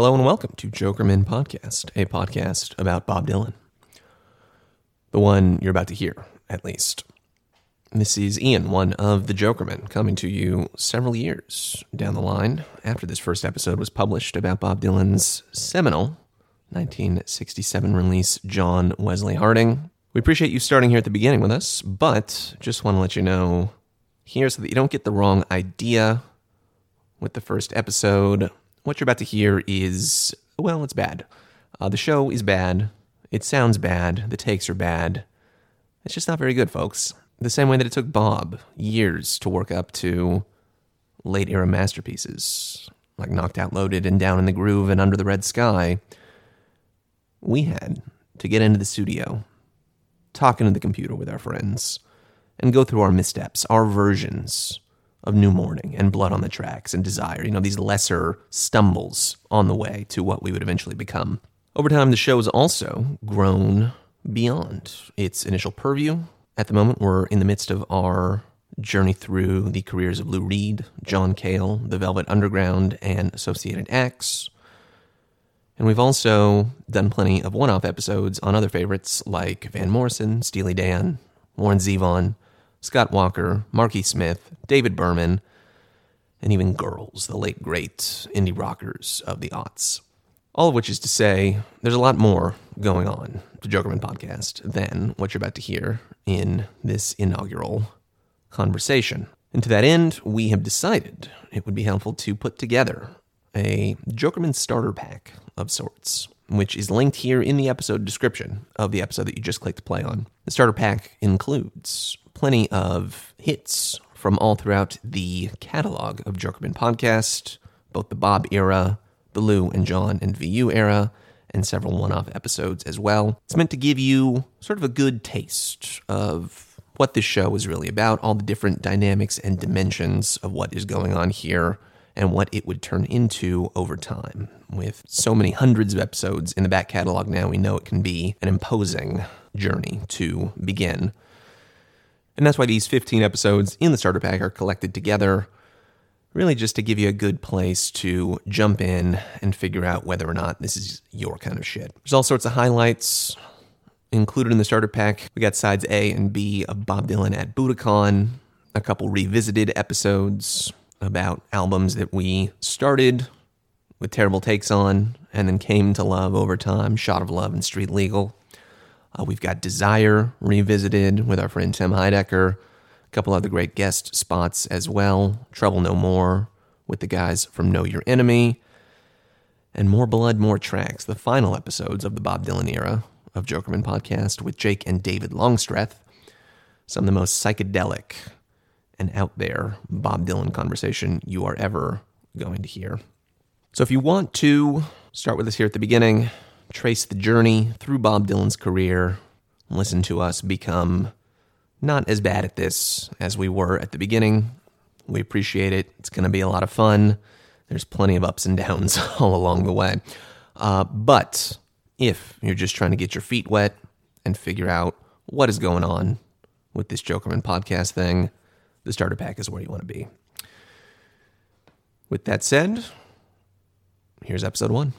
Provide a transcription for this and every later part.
Hello and welcome to Jokerman Podcast, a podcast about Bob Dylan. The one you're about to hear, at least. This is Ian, one of the Jokermen, coming to you several years down the line after this first episode was published about Bob Dylan's seminal 1967 release, John Wesley Harding. We appreciate you starting here at the beginning with us, but just want to let you know here so that you don't get the wrong idea with the first episode what you're about to hear is, well, it's bad. Uh, the show is bad. It sounds bad. The takes are bad. It's just not very good, folks. The same way that it took Bob years to work up to late era masterpieces like Knocked Out Loaded and Down in the Groove and Under the Red Sky, we had to get into the studio, talk into the computer with our friends, and go through our missteps, our versions of New Morning and Blood on the Tracks and Desire, you know, these lesser stumbles on the way to what we would eventually become. Over time, the show has also grown beyond its initial purview. At the moment, we're in the midst of our journey through the careers of Lou Reed, John Cale, The Velvet Underground, and Associated Acts. And we've also done plenty of one off episodes on other favorites like Van Morrison, Steely Dan, Warren Zevon, Scott Walker, Marky Smith, David Berman, and even Girls, the late great indie rockers of the aughts. All of which is to say, there's a lot more going on to Jokerman Podcast than what you're about to hear in this inaugural conversation. And to that end, we have decided it would be helpful to put together a Jokerman starter pack of sorts, which is linked here in the episode description of the episode that you just clicked play on. The starter pack includes plenty of hits from all throughout the catalog of Jokerman podcast, both the Bob era, the Lou and John and VU era, and several one off episodes as well. It's meant to give you sort of a good taste of what this show is really about, all the different dynamics and dimensions of what is going on here, and what it would turn into over time. With so many hundreds of episodes in the back catalog now, we know it can be an imposing journey to begin. And that's why these 15 episodes in the starter pack are collected together, really just to give you a good place to jump in and figure out whether or not this is your kind of shit. There's all sorts of highlights included in the starter pack. We got sides A and B of Bob Dylan at Budokan, a couple revisited episodes about albums that we started with terrible takes on and then came to love over time Shot of Love and Street Legal. Uh, we've got Desire revisited with our friend Tim Heidecker. A couple other great guest spots as well. Trouble No More with the guys from Know Your Enemy. And More Blood, More Tracks, the final episodes of the Bob Dylan era of Jokerman podcast with Jake and David Longstreth. Some of the most psychedelic and out there Bob Dylan conversation you are ever going to hear. So if you want to start with us here at the beginning, trace the journey through Bob Dylan's career, listen to us become not as bad at this as we were at the beginning. We appreciate it. It's going to be a lot of fun. There's plenty of ups and downs all along the way. Uh, but if you're just trying to get your feet wet and figure out what is going on with this Jokerman podcast thing, the starter pack is where you want to be. With that said, here's episode one.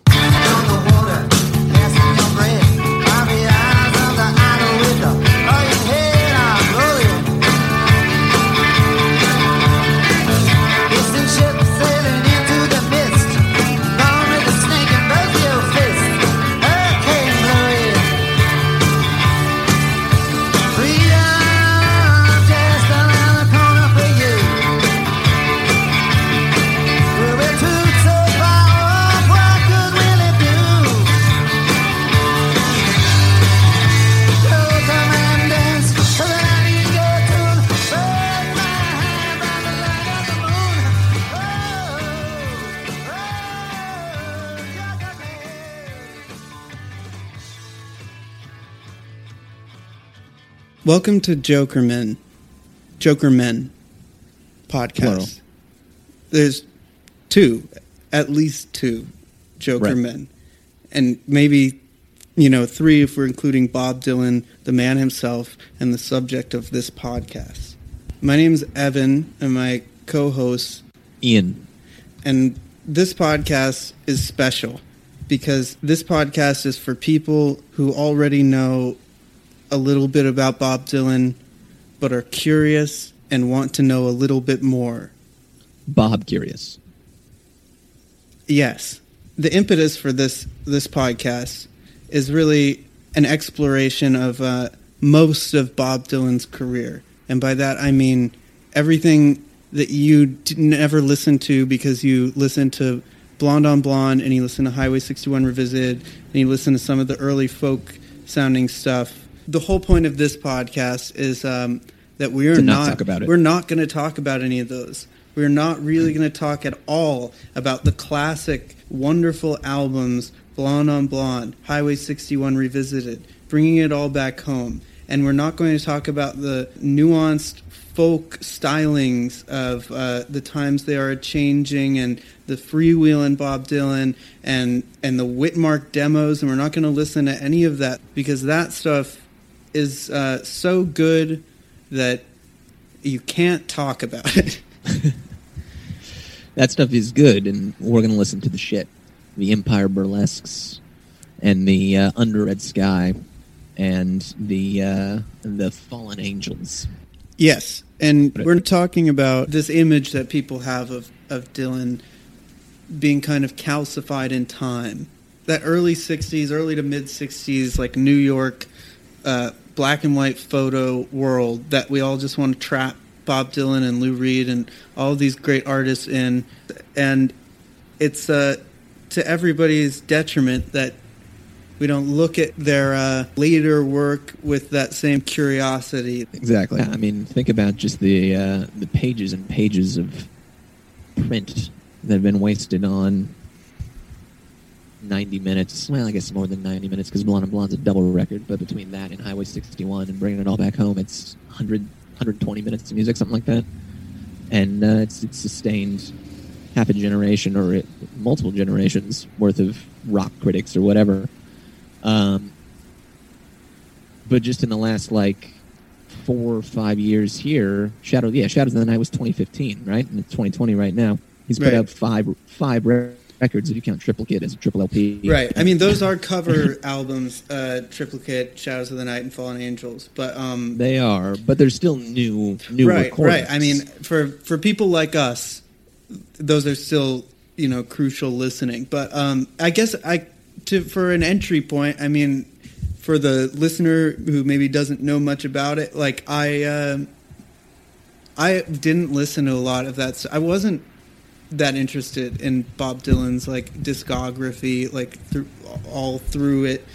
Welcome to Jokerman, Jokermen podcast. Plural. There's two, at least two Jokermen, and maybe you know three if we're including Bob Dylan, the man himself, and the subject of this podcast. My name is Evan, and my co-host, Ian. and this podcast is special because this podcast is for people who already know a little bit about Bob Dylan, but are curious and want to know a little bit more. Bob curious. Yes. The impetus for this this podcast is really an exploration of uh, most of Bob Dylan's career, and by that I mean everything that you never listened to because you listened to Blonde on Blonde and you listened to Highway 61 Revisited and you listened to some of the early folk sounding stuff. The whole point of this podcast is um, that we're To not not, about it. we're not going to talk about any of those. We're not really going to talk at all about the classic, wonderful albums Blonde on Blonde, Highway 61 Revisited, bringing it all back home. And we're not going to talk about the nuanced folk stylings of uh, the times they are changing and the freewheeling Bob Dylan and and the Witmark demos. And we're not going to listen to any of that because that stuff is uh, so good that you can't talk about it. That stuff is good, and we're going to listen to the shit. The Empire Burlesques and the uh, Under Red Sky and the uh, the Fallen Angels. Yes, and we're talking about this image that people have of of Dylan being kind of calcified in time. That early '60s, early to mid '60s, like New York, uh, black and white photo world that we all just want to trap Bob Dylan and Lou Reed and all these great artists in, and it's uh, to everybody's detriment that we don't look at their uh, later work with that same curiosity. Exactly. I mean, think about just the uh, the pages and pages of print that have been wasted on 90 minutes. Well, I guess more than 90 minutes because Blonde and Blonde's a double record, but between that and Highway 61 and bringing it all back home, it's 100, 120 minutes of music, something like that. And uh, it's, it's sustained half a generation or it, multiple generations worth of rock critics or whatever. Um, but just in the last like four or five years here, Shadow, yeah, Shadows of the Night was 2015, right? And it's 2020 right now. He's put Right. out five five records if you count Triplicate as a triple LP. Right. I mean, those are cover albums, uh, Triplicate, Shadows of the Night, and Fallen Angels. But um, They are, but they're still new new right, recordings. right. I mean, for for people like us, those are still you know crucial listening. But um, I guess I to for an entry point. I mean, for the listener who maybe doesn't know much about it, like I, um I didn't listen to a lot of that. I wasn't that interested in Bob Dylan's like discography, like through all through it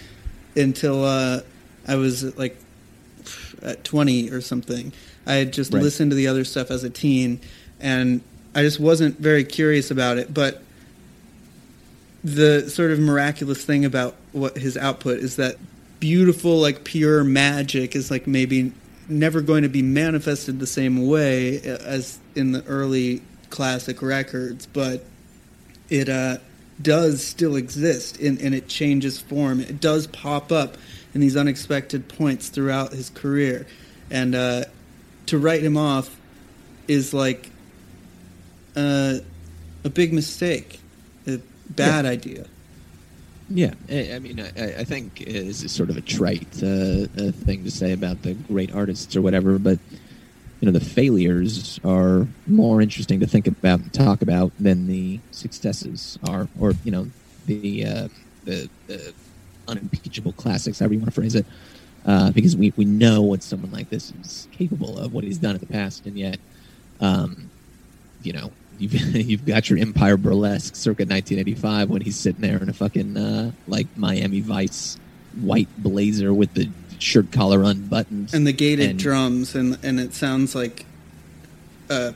until uh, I was like at 20 or something. I had just Right. listened to the other stuff as a teen, and I just wasn't very curious about it. But the sort of miraculous thing about what his output is that beautiful, like pure magic is like maybe never going to be manifested the same way as in the early classic records, but it uh, does still exist and, and it changes form. It does pop up in these unexpected points throughout his career. And uh, to write him off is like uh, a big mistake, a bad idea. Yeah, I, mean, I, I think this is sort of a trite uh, thing to say about the great artists or whatever, but you know, the failures are more interesting to think about and talk about than the successes are, or you know, the uh, the, the unimpeachable classics, however you want to phrase it, uh, because we we know what someone like this is capable of, what he's done in the past, and yet, um, you know, you've you've got your Empire Burlesque circa 1985 when he's sitting there in a fucking uh, like Miami Vice white blazer with the shirt collar unbuttoned and the gated And- drums and and it sounds like uh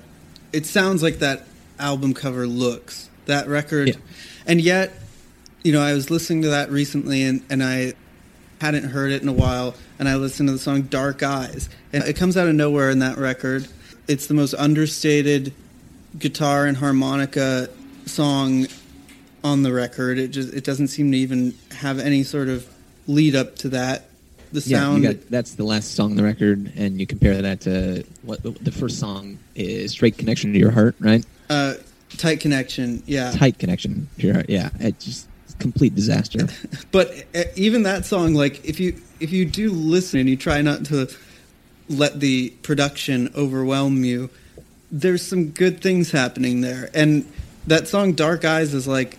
it sounds like that album cover looks that record. Yeah. and yet you know i was listening to that recently and and i hadn't heard it in a while and i listened to the song dark eyes and it comes out of nowhere in that record. It's the most understated guitar and harmonica song on the record. It just it doesn't seem to even have any sort of lead up to that the Yeah, sound you got, that's the last song on the record, and you compare that to what the first song is "Straight Connection to Your Heart," right? Uh, tight connection. Yeah. Tight connection to your heart. Yeah, it just complete disaster. But uh, even that song, like if you if you do listen and you try not to let the production overwhelm you, there's some good things happening there. And that song "Dark Eyes" is like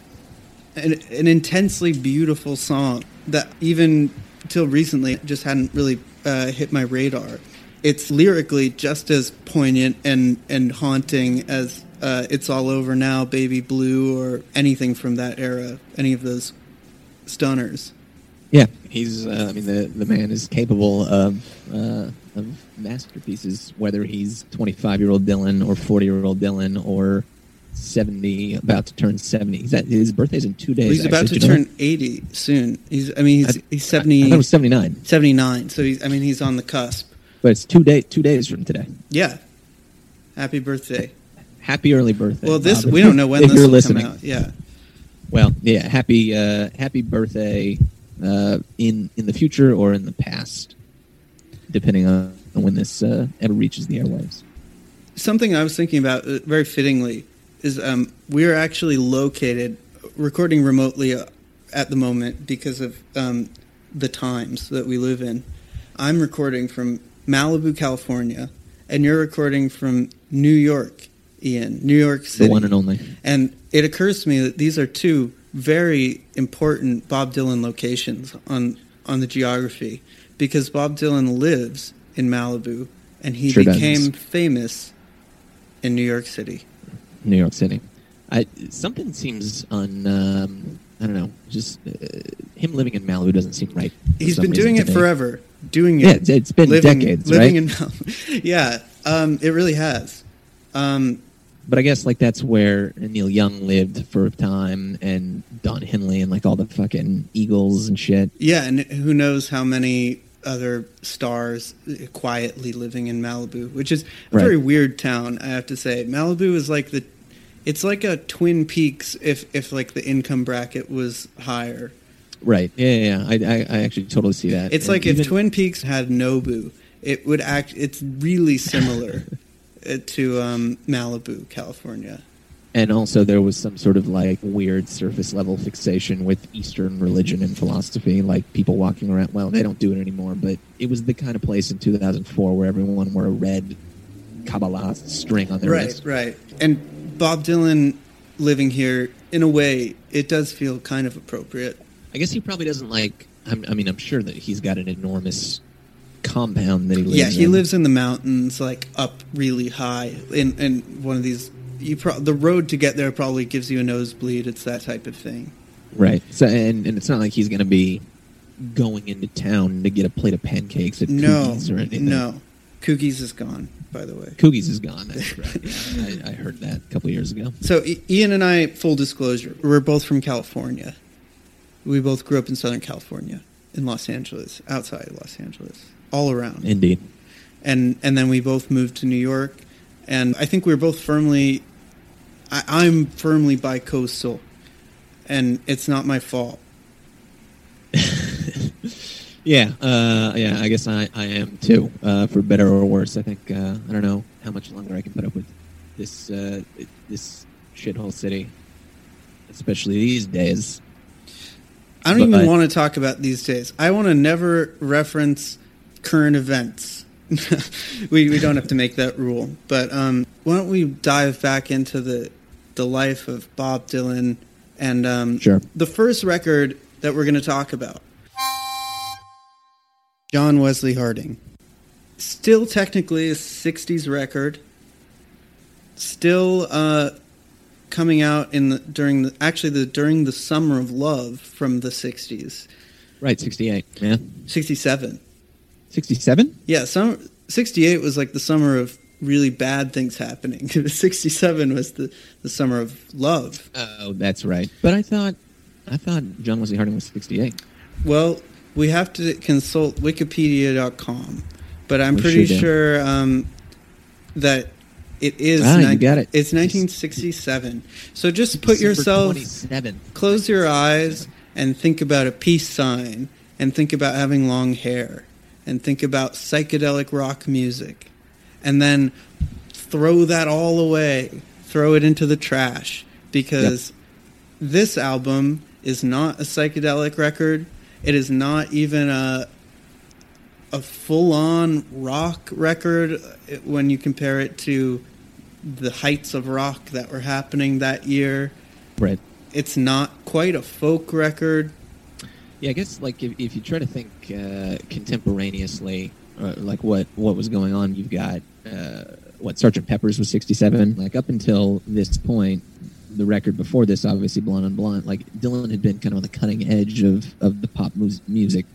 an, an intensely beautiful song that even till recently just hadn't really uh, hit my radar. It's lyrically just as poignant and and haunting as uh, "It's All Over Now," "Baby Blue," or anything from that era. Any of those stunners. Yeah, he's. Uh, I mean, the the man is capable of uh, of masterpieces. Whether he's twenty five year old Dylan or forty year old Dylan or seventy, about to turn seventy. He's at, his birthday's in two days. Well, he's about to you know turn 80 soon. He's I mean he's I- he's that? I 70 thought it was seventy nine, 79. So he's I mean he's on the cusp. but it's two day two days from today. Yeah. Happy birthday. Happy early birthday! Well, this Bob, we don't know when this will listening. come out. Yeah. Well, yeah, happy uh, happy birthday uh, in in the future or in the past, depending on when this uh, ever reaches the airwaves. Something I was thinking about uh, very fittingly is um, we're actually located recording remotely uh, at the moment because of um, the times that we live in. I'm recording from Malibu, California, and you're recording from New York, Ian, New York City. The one and only. And it occurs to me that these are two very important Bob Dylan locations on on the geography because Bob Dylan lives in Malibu and he Sure does. became famous in New York City. New York City. I something seems un. Um, I don't know. Just uh, him living in Malibu doesn't seem right. He's been doing reason it to forever. Doing it. Yeah, it's- it's been living, decades, living right? in Malibu. yeah, um, it really has. Um, But I guess like that's where Neil Young lived for a time, and Don Henley, and like all the fucking Eagles and shit. yeah, and who knows how many other stars quietly living in Malibu, which is a Right. very weird town, I have to say. Malibu is like the it's like a Twin Peaks if if like the income bracket was higher. Right. Yeah, yeah. yeah. I, I, I actually totally see that. It's And like if Twin Peaks had Nobu, it would act it's really similar to um, Malibu, California. And also there was some sort of like weird surface level fixation with Eastern religion and philosophy, like people walking around. Well, they don't do it anymore, but it was the kind of place in 2004 where everyone wore a red Kabbalah string on their Right, wrist. right. And Bob Dylan living here, in a way, it does feel kind of appropriate. I guess he probably doesn't like. I'm, I mean, I'm sure that he's got an enormous compound that he lives Yeah, he in. lives in the mountains, like up really high, in in one of these. You pro- the road to get there probably gives you a nosebleed. It's that type of thing. right. So, and, and it's not like he's going to be going into town to get a plate of pancakes at No, Coogie's or anything. no, Coogie's is gone, by the way. Coogie's is gone. That's right. Yeah, I, I heard that a couple years ago. So Ian and I, full disclosure, we're both from California. We both grew up in Southern California, in Los Angeles, outside of Los Angeles, all around. Indeed. and and then we both moved to New York, and I think we were both firmly. I, I'm firmly bi-coastal, and it's not my fault. Yeah, uh, yeah. I guess I, I am too, uh, for better or worse. I think uh, I don't know how much longer I can put up with this uh, this shithole city, especially these days. I don't But even I- want to talk about these days. I want to never reference current events. we we don't have to make that rule, but um, why don't we dive back into the the life of Bob Dylan and um, Sure. the first record that we're going to talk about. John Wesley Harding. Still technically a 60s record. Still uh, coming out in the during the actually the during the summer of love from the 60s. Right, sixty-eight. Yeah, 67. sixty-seven. Yeah, summer 68 was like the summer of really bad things happening. 67 was the the summer of love. Oh, that's right. But I thought, I thought John Wesley Harding was sixty-eight. Well, we have to consult wikipedia.com, but I'm We pretty sure sure um, that it is. Ah, you got it. It's 1967. So just put yourself, twenty-seven. close your eyes, and think about a peace sign, and think about having long hair, and think about psychedelic rock music, and then throw that all away. Throw it into the trash because this album is not a psychedelic record. It is not even a a full on rock record uh, when you compare it to the heights of rock that were happening that year. Right. It's not quite a folk record. Yeah, I guess like if, if you try to think uh, contemporaneously, uh, like what what was going on, you've got uh, what Sergeant Pepper's was '67. Like up until this point, the record before this, obviously Blonde on Blonde, like Dylan had been kind of on the cutting edge of of the pop mu- music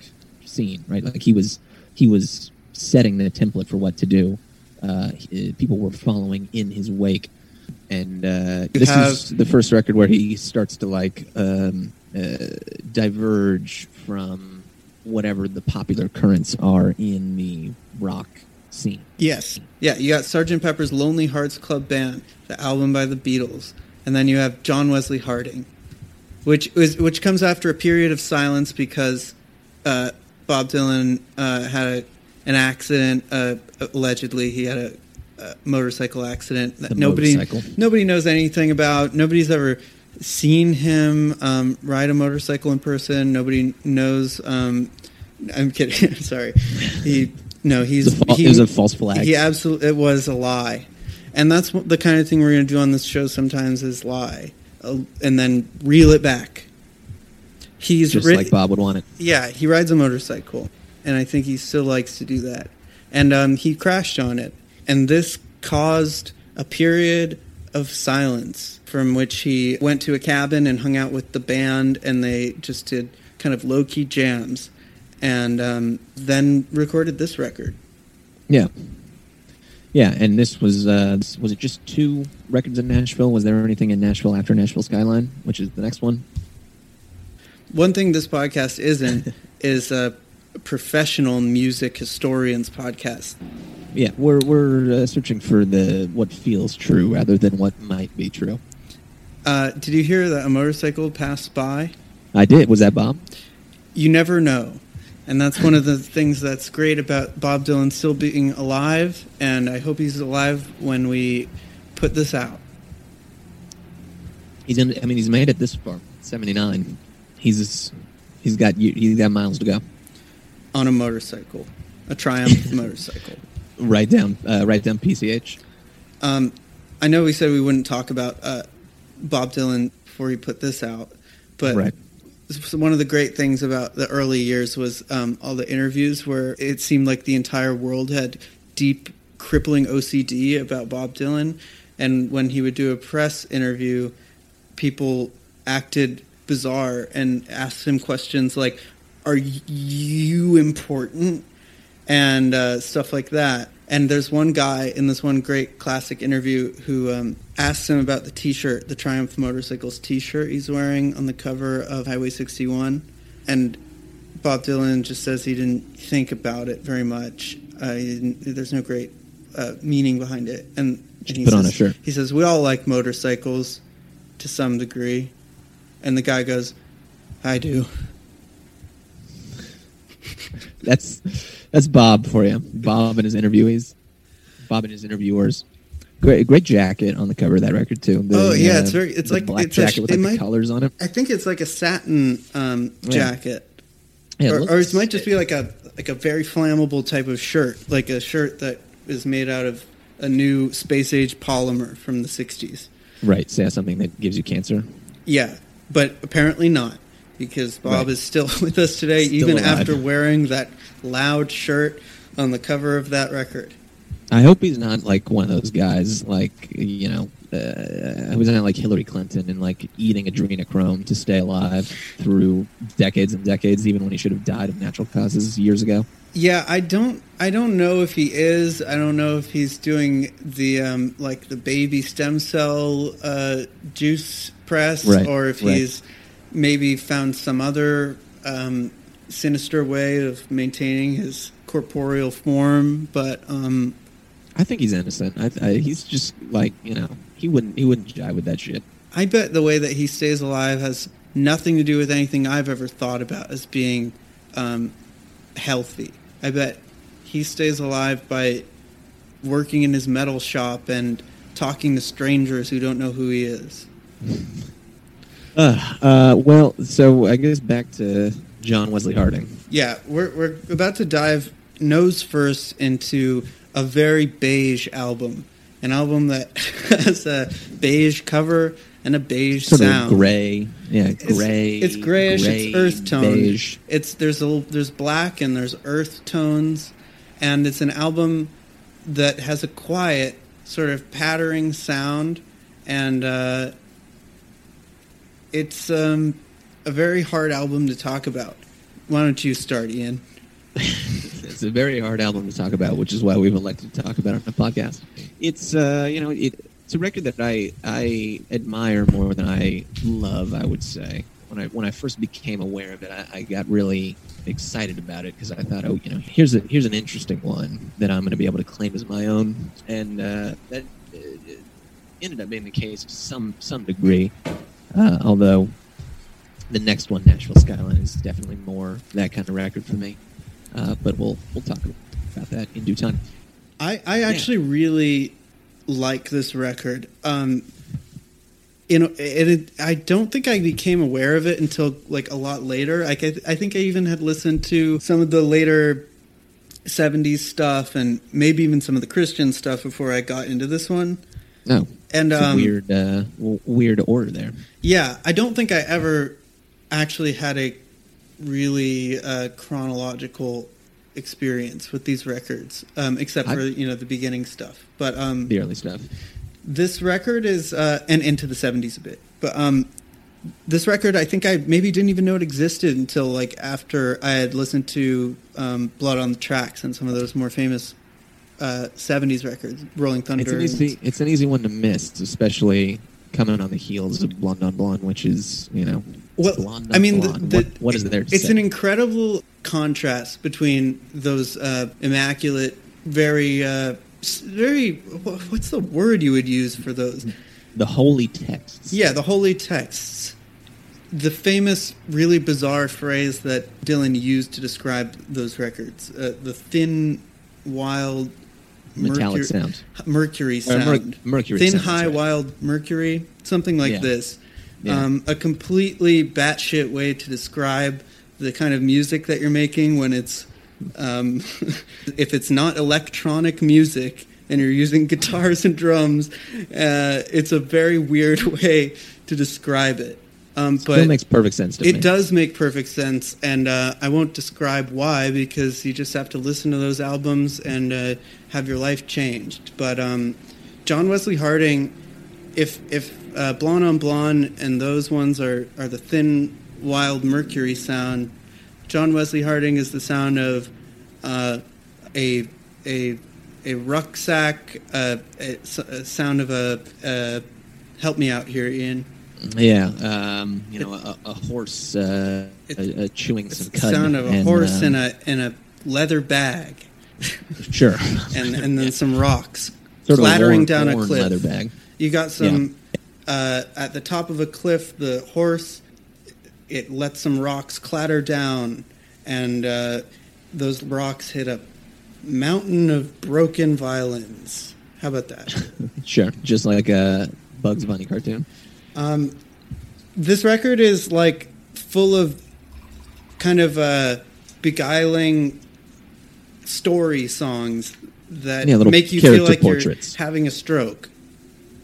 scene, right? Like he was he was setting the template for what to do. Uh, he- people were following in his wake, and uh, this have- is the first record where he starts to like um, uh, diverge from whatever the popular currents are in the rock scene. Yes. Yeah, you got Sgt. Pepper's Lonely Hearts Club Band, the album by the Beatles, and then you have John Wesley Harding, which was which comes after a period of silence because uh, Bob Dylan uh, had a, an accident. Uh, allegedly, he had a, a motorcycle accident that The nobody motorcycle. nobody knows anything about. Nobody's ever seen him um, ride a motorcycle in person. Nobody knows. Um, I'm kidding. Sorry. He no. He's It was a, fa- he, it was a false flag. he absolutely it was a lie, and that's the kind of thing we're going to do on this show. Sometimes is lie, uh, and then reel it back. He's just ri- like Bob would want it. yeah, he rides a motorcycle, and I think he still likes to do that. And um, he crashed on it, and this caused a period of silence from which he went to a cabin and hung out with the band, and they just did kind of low key jams, and um, then recorded this record. Yeah. Yeah, and this was uh, this- was it just two records in Nashville? Was there anything in Nashville after Nashville Skyline, which is the next one? One thing this podcast isn't is a professional music historians podcast. Yeah, we're we're uh, searching for the what feels true rather than what might be true. Uh, did you hear that a motorcycle passed by? I did. Was that Bob? You never know. And that's one of the things that's great about Bob Dylan still being alive. And I hope he's alive when we put this out. He's in. I mean, he's made it this far. Seventy nine. He's he's got he's got miles to go. on a motorcycle, a Triumph motorcycle. Right down, uh, right down PCH. Um, I know we said we wouldn't talk about uh, Bob Dylan before he put this out, but Right. one of the great things about the early years was um, all the interviews where it seemed like the entire world had deep, crippling OCD about Bob Dylan, and when he would do a press interview, people acted bizarre and asked him questions like, "Are you important?" and uh, stuff like that. And there's one guy in this one great classic interview who um, asks him about the T-shirt, the Triumph Motorcycles T-shirt he's wearing on the cover of Highway 61, and Bob Dylan just says he didn't think about it very much. Uh, didn't, there's no great uh, meaning behind it, and, and he put on a shirt. He says we all like motorcycles to some degree, and the guy goes, "I do." That's that's Bob for you. Bob and his interviewees. Bob and his interviewers. Great, great jacket on the cover of that record too. The, Oh, yeah, uh, it's very- it's like- black it's jacket sh- with it like might- colors on it. I think it's like a satin um, Yeah. jacket. Yeah, or, looks- or it might just be like a like a very flammable type of shirt, like a shirt that is made out of a new space age polymer from the '60s. right. So yeah, something that gives you cancer. Yeah, but apparently not, because Bob Right. is still with us today, Still even alive. after wearing that loud shirt on the cover of that record. I hope he's not like one of those guys, like you know, uh, who's not like Hillary Clinton and like eating adrenochrome to stay alive through decades and decades, even when he should have died of natural causes years ago. Yeah, I don't. I don't know if he is. I don't know if he's doing the um, like the baby stem cell uh, juice press, Right, or if right. he's maybe found some other um, sinister way of maintaining his corporeal form. But um, I think he's innocent. I, I, he's just like you know, he wouldn't he wouldn't jive with that shit. I bet the way that he stays alive has nothing to do with anything I've ever thought about as being um, healthy. I bet he stays alive by working in his metal shop and talking to strangers who don't know who he is. Uh, uh, well, so I guess back to John Wesley Harding. Yeah, we're we're about to dive nose first into a very beige album, an album that has a beige cover and a beige Sort sound. of gray, yeah, It's- gray. It's, grayish. gray, it's earth tone. beige. It's there's a there's black and there's earth tones, and it's an album that has a quiet sort of pattering sound, and uh, it's um, a very hard album to talk about. Why don't you start, Ian? it's a very hard album to talk about, which is why we've elected to talk about it on the podcast. It's uh, you know, it, it's a record that I I admire more than I love. I would say when I when I first became aware of it, I, I got really excited about it because I thought, oh, you know, here's a here's an interesting one that I'm going to be able to claim as my own, and uh, that uh, ended up being the case to some some degree. Uh, although the next one, Nashville Skyline, is definitely more that kind of record for me. Uh, but we'll we'll talk about that in due time. I, I actually really like this record. Um, you know, it, it, I don't think I became aware of it until like a lot later. Like I, I think I even had listened to some of the later '70s stuff and maybe even some of the Christian stuff before I got into this one. No, And um, weird uh, w- weird order there. yeah, I don't think I ever actually had a really uh, chronological experience with these records, um, except I- for you know the beginning stuff. But um, The early stuff. this record is uh, and into the 70s a bit but um this record i think i maybe didn't even know it existed until like after i had listened to um, blood on the tracks and some of those more famous uh, 70s records rolling thunder It's an easy it's an easy one to miss, especially coming on the heels of Blonde on Blonde, which is you know well blonde i on mean the, blonde. the, what, what is there to it's say? an incredible contrast between those uh, immaculate very uh, very what's the word you would use for those the holy texts. Yeah, the holy texts. The famous, really bizarre phrase that Dylan used to describe those records uh, the thin, wild, Metallic mercury, sound. mercury Or mer- sound. mercury Thin, sound, high, right. wild mercury. Something like Yeah. this. Yeah. Um, a completely batshit way to describe the kind of music that you're making when it's. Um, if it's not electronic music and you're using guitars and drums, uh, it's a very weird way to describe it. Um, but Still makes perfect sense to it me. does make perfect sense, and uh, I won't describe why because you just have to listen to those albums and uh, have your life changed. But um, John Wesley Harding, if if uh, Blonde on Blonde and those ones are are the thin, wild Mercury sound, John Wesley Harding is the sound of uh, a a a rucksack, uh, a, a sound of a. Uh, help me out here, Ian. Yeah, um, you know, a, a horse uh, uh, uh, chewing It's some the sound of a and, horse uh, in a in a leather bag, sure, and and then some rocks sort a clattering worn- down a cliff. leather bag. You got some uh, at the top of a cliff. The horse it lets some rocks clatter down, and uh, those rocks hit a mountain of broken violins. How about that? Sure, just like a Bugs Bunny cartoon. Um, this record is like full of kind of uh, beguiling story songs that Yeah, make you feel like portraits. you're having a stroke.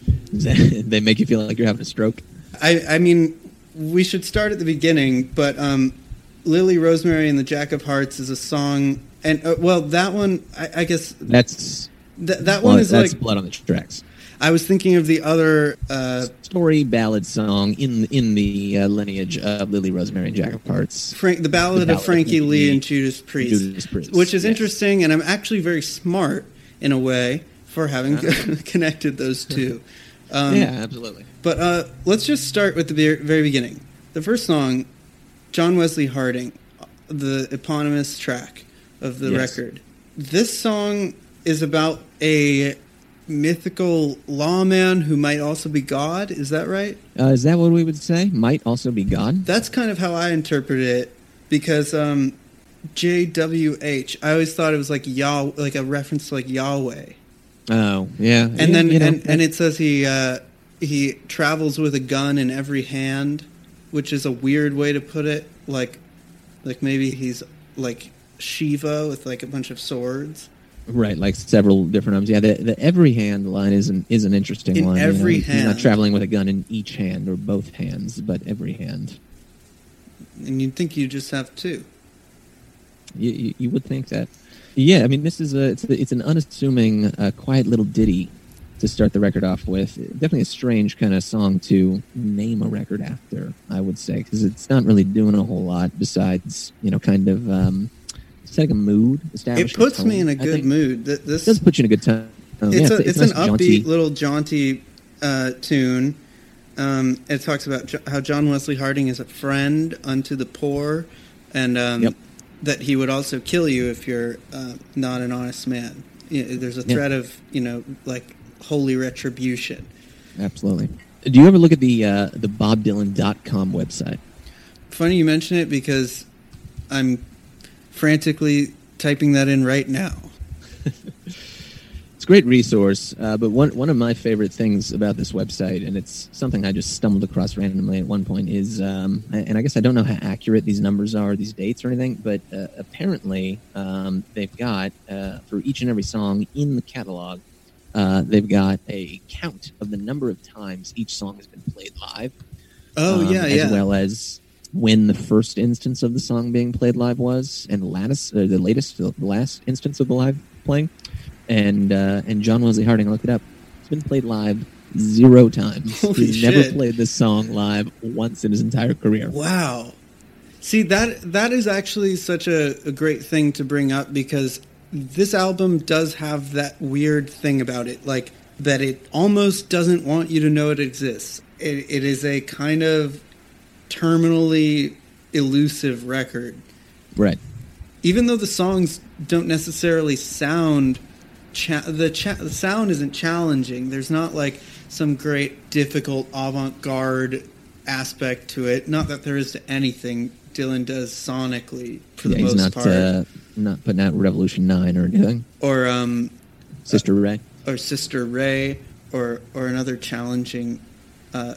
they make you feel like you're having a stroke. I, I mean, we should start at the beginning, but um, Lily Rosemary and the Jack of Hearts is a song, and uh, well, that one, I, I guess That's th- that well, one is that's like blood on the tracks. I was thinking of the other. Uh, Story ballad song in in the uh, lineage of Lily Rosemary and Jack of Hearts. Frank, the Ballad, The of Frankie of Lee and Judas Priest, Judas Priest, which is yes. interesting, and I'm actually very smart in a way for having Uh-huh. connected those two. Um, yeah, absolutely. But uh, let's just start with the very, very beginning. The first song, John Wesley Harding, the eponymous track of the Yes. record. This song is about a mythical lawman who might also be God. Is that right? Uh, is that what we would say? Might also be God. That's kind of how I interpret it because um, JWH, I always thought it was like Yah, like a reference to like Yahweh. Oh, yeah. And then you know, and, and it says he uh, he travels with a gun in every hand. which is a weird way to put it. Like, like maybe he's like Shiva with like a bunch of swords. Right, like several different arms. Yeah, the, the every hand line is an is an interesting In one. you every know. He's not hand. traveling with a gun in each hand or both hands, but every hand. And you'd think you just have two. You, you, you would think that. Yeah, I mean, this is a it's, it's an unassuming, uh, quiet little ditty to start the record off with. Definitely a strange kind of song to name a record after, I would say, because it's not really doing a whole lot besides, you know, kind of um, setting a mood. It puts me in a good mood. Th- This It does put you in a good time. it's, yeah, a, it's, nice an and upbeat jaunty. little jaunty uh, tune. Um, it talks about jo- how John Wesley Harding is a friend unto the poor, and um, Yep. that he would also kill you if you're uh, not an honest man. You know, there's a Yeah. threat of you know like holy retribution. Absolutely. Do you ever look at the uh, the BobDylan.com website? Funny you mention it because I'm frantically typing that in right now. It's a great resource, uh, but one one of my favorite things about this website, and it's something I just stumbled across randomly at one point, is, um, and I guess I don't know how accurate these numbers are, these dates or anything, but uh, apparently um, they've got uh, for each and every song in the catalog, uh, they've got a count of the number of times each song has been played live. Oh um, yeah, as yeah. well as when the first instance of the song being played live was, and latest, uh, the latest, the last instance of the live playing, and uh, and John Wesley Harding. Looked it up. It's been played live zero times. Holy He's never played this song live once in his entire career. Wow. See that that is actually such a, a great thing to bring up because this album does have that weird thing about it, like that it almost doesn't want you to know it exists. It, it is a kind of terminally elusive record, Right. even though the songs don't necessarily sound. Cha- the, cha- the sound isn't challenging. There's not like some great difficult avant-garde aspect to it. Not that there is to anything Dylan does sonically for yeah, the most not part, uh, not putting out Revolution Nine or anything. or um, Sister Ray. or Sister Ray, or or another challenging, uh,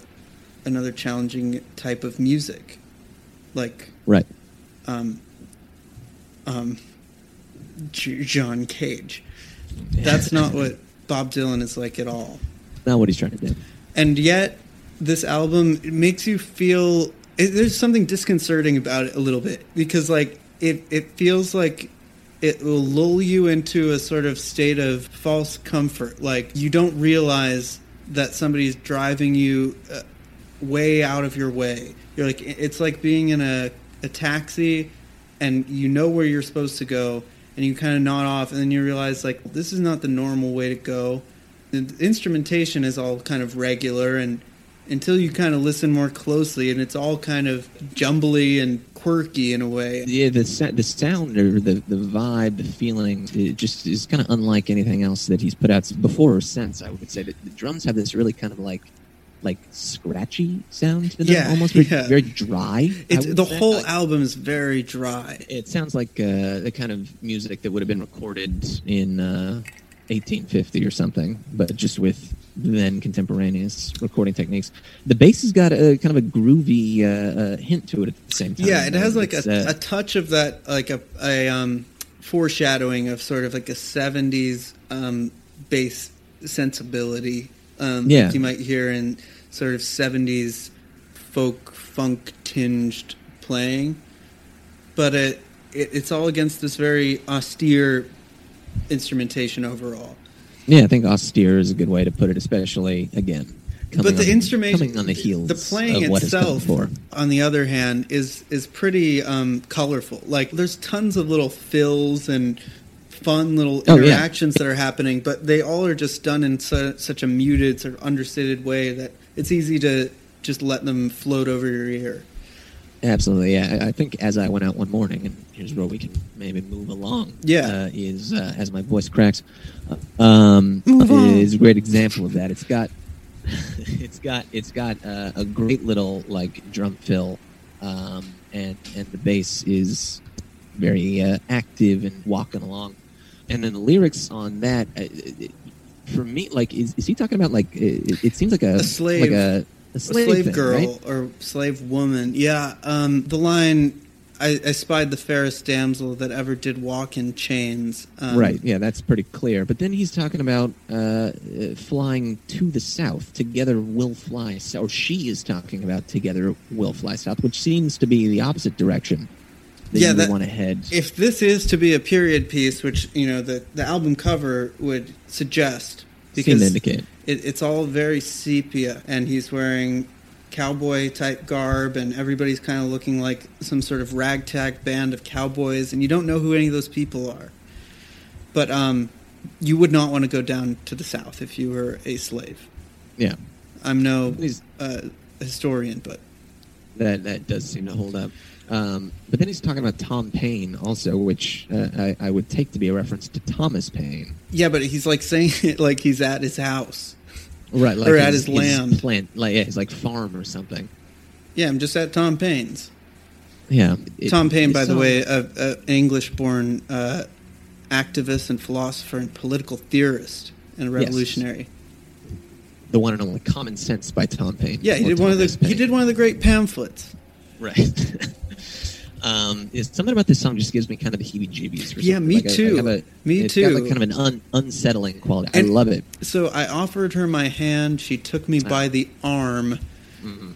another challenging type of music, like Right. um, um, J- John Cage. That's not what Bob Dylan is like at all. Not what he's trying to do. And yet, this album it makes you feel it, there's something disconcerting about it a little bit because like it it feels like it will lull you into a sort of state of false comfort. Like you don't realize that somebody's driving you uh, way out of your way. You're like it's like being in a, a taxi and you know where you're supposed to go and you kind of nod off and then you realize like this is not the normal way to go. The instrumentation is all kind of regular and until you kind of listen more closely and it's all kind of jumbly and quirky in a way. Yeah, the the sound or the the vibe, the feeling, it just is kind of unlike anything else that he's put out before or since. I would say that the drums have this really kind of like like scratchy sound to them, Yeah, almost very, yeah. very dry. It's the say. whole album is very dry. It sounds like uh, the kind of music that would have been recorded in uh, 1850 or something, but just with then contemporaneous recording techniques. The bass has got a kind of a groovy uh, uh, hint to it at the same time. Yeah, it has like a, uh, a touch of that, like a, a um, foreshadowing of sort of like a '70s um, bass sensibility. Um, Yeah. you might hear in sort of '70s folk funk tinged playing, but it, it it's all against this very austere instrumentation overall. Yeah, I think austere is a good way to put it, especially again. But the on, instrumentation, coming on the heels, the playing itself, on the other hand, is is pretty um, colorful. Like there's tons of little fills and fun little Oh, yeah. interactions that are happening, but they all are just done in su- such a muted, sort of understated way that it's easy to just let them float over your ear. Absolutely, yeah. I think as I went out one morning, and here's where we can maybe move along. Yeah. uh, is uh, as my voice cracks, uh, um, is a great example of that. It's got, it's got, it's got uh, a great little like drum fill, um, and and the bass is very uh, active and walking along, and then the lyrics on that. Uh, it, for me, like, is, is he talking about like? It, it seems like a, A slave. like a a slave, slave thing, girl right? or slave woman. Yeah, um, the line. I, I spied the fairest damsel that ever did walk in chains. Um, right. Yeah, that's pretty clear. But then he's talking about uh, uh, flying to the south. Together we'll fly. So, or she is talking about together we'll fly south, which seems to be the opposite direction that Yeah, you that- want to head. If this is to be a period piece, which you know the the album cover would suggest, because it, it's all very sepia, and he's wearing cowboy type garb, and everybody's kind of looking like some sort of ragtag band of cowboys, and you don't know who any of those people are. But um, you would not want to go down to the south if you were a slave. Yeah. I'm no He's- uh, historian, but That that does seem to hold up. Um, but then he's talking about Tom Paine also, which uh, I, I would take to be a reference to Thomas Paine. yeah, but he's like saying it like he's at his house. Right, like Or at his land. plant, like yeah, his like farm or something. Yeah, I'm just at Tom Paine's. Yeah, it- Tom Paine, by the way, a, a English-born uh, activist and philosopher and political theorist and revolutionary. the one and only Common Sense by Tom Paine. Yeah, he did one of Thomas the he did one of the great pamphlets. right. um, is something about this song just gives me kind of the heebie-jeebies. Yeah, me Like, I- I too. have a- Me it's too. Got like kind of an un- unsettling quality. And- I love it. So I offered her my hand. She took me by the arm. Mhm.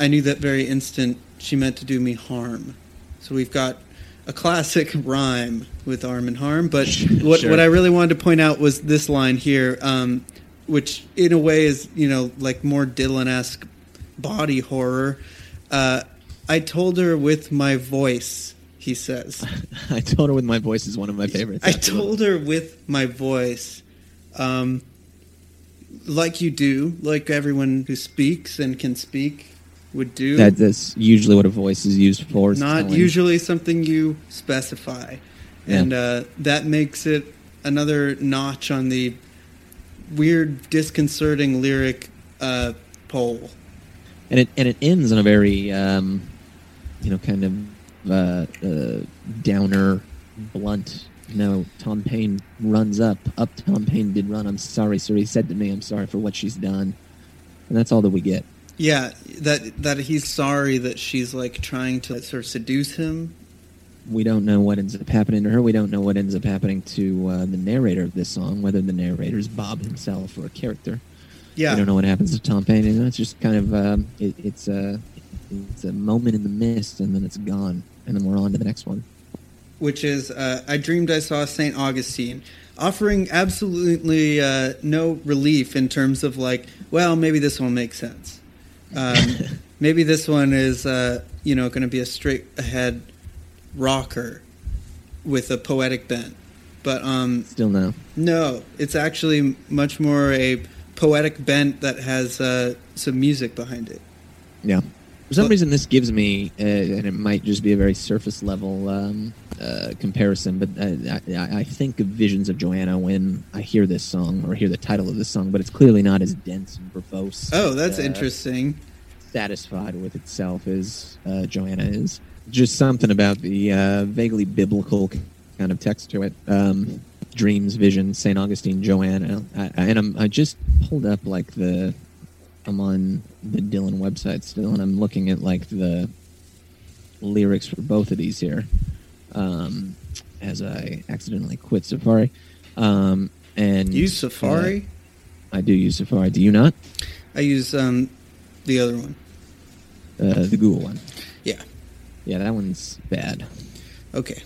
I knew that very instant she meant to do me harm. So we've got a classic rhyme with arm and harm. But what Sure. what I really wanted to point out was this line here, um, which in a way is you know like more Dylan esque body horror. Uh, I told her with my voice. He says. I told her with my voice is one of my favorites. I told her with my voice, um, like you do, like everyone who speaks and can speak would do. that that's usually what a voice is used for. is Not telling. usually something you specify, Yeah. and uh, that makes it another notch on the weird, disconcerting lyric uh, pole. and it and it ends on a very um, you know kind of uh, uh, downer, blunt. No, Tom Paine runs up. Up, Tom Paine did run. I'm sorry, sir. He said to me, "I'm sorry for what she's done," and that's all that we get. Yeah, that that he's sorry that she's like trying to sort of seduce him. We don't know what ends up happening to her. We don't know what ends up happening to uh, the narrator of this song, whether the narrator is Bob himself or a character. Yeah, We don't know what happens to Tom Paine. You know, it's just kind of um, it, it's a it's a moment in the mist, and then it's gone, and then we're on to the next one. which is uh, I dreamed I saw Saint Augustine, offering absolutely uh, no relief in terms of like, well, maybe this one makes sense. Um, maybe this one is uh, you know going to be a straight ahead rocker with a poetic bent, but um, Still no. no, it's actually much more a poetic bent that has uh, some music behind it. Yeah. For some But- reason, this gives me, uh, and it might just be a very surface level um, uh, comparison, but uh, I, I think of Visions of Johanna when I hear this song or hear the title of this song, but it's clearly not as dense and verbose. Oh, that's uh, interesting. Satisfied with itself as uh, Johanna is. Just something about the uh, vaguely biblical kind of text to it. Um, dreams, vision, St. Augustine, Johanna. I, I, and I'm, I just pulled up like the I'm on the Dylan website still, and I'm looking at like the lyrics for both of these here. Um, as I accidentally quit Safari, um, and Use Safari. uh, I do use Safari. Do you not? I use um, the other one. Uh, the Google one. Yeah. Yeah, that one's bad. Okay.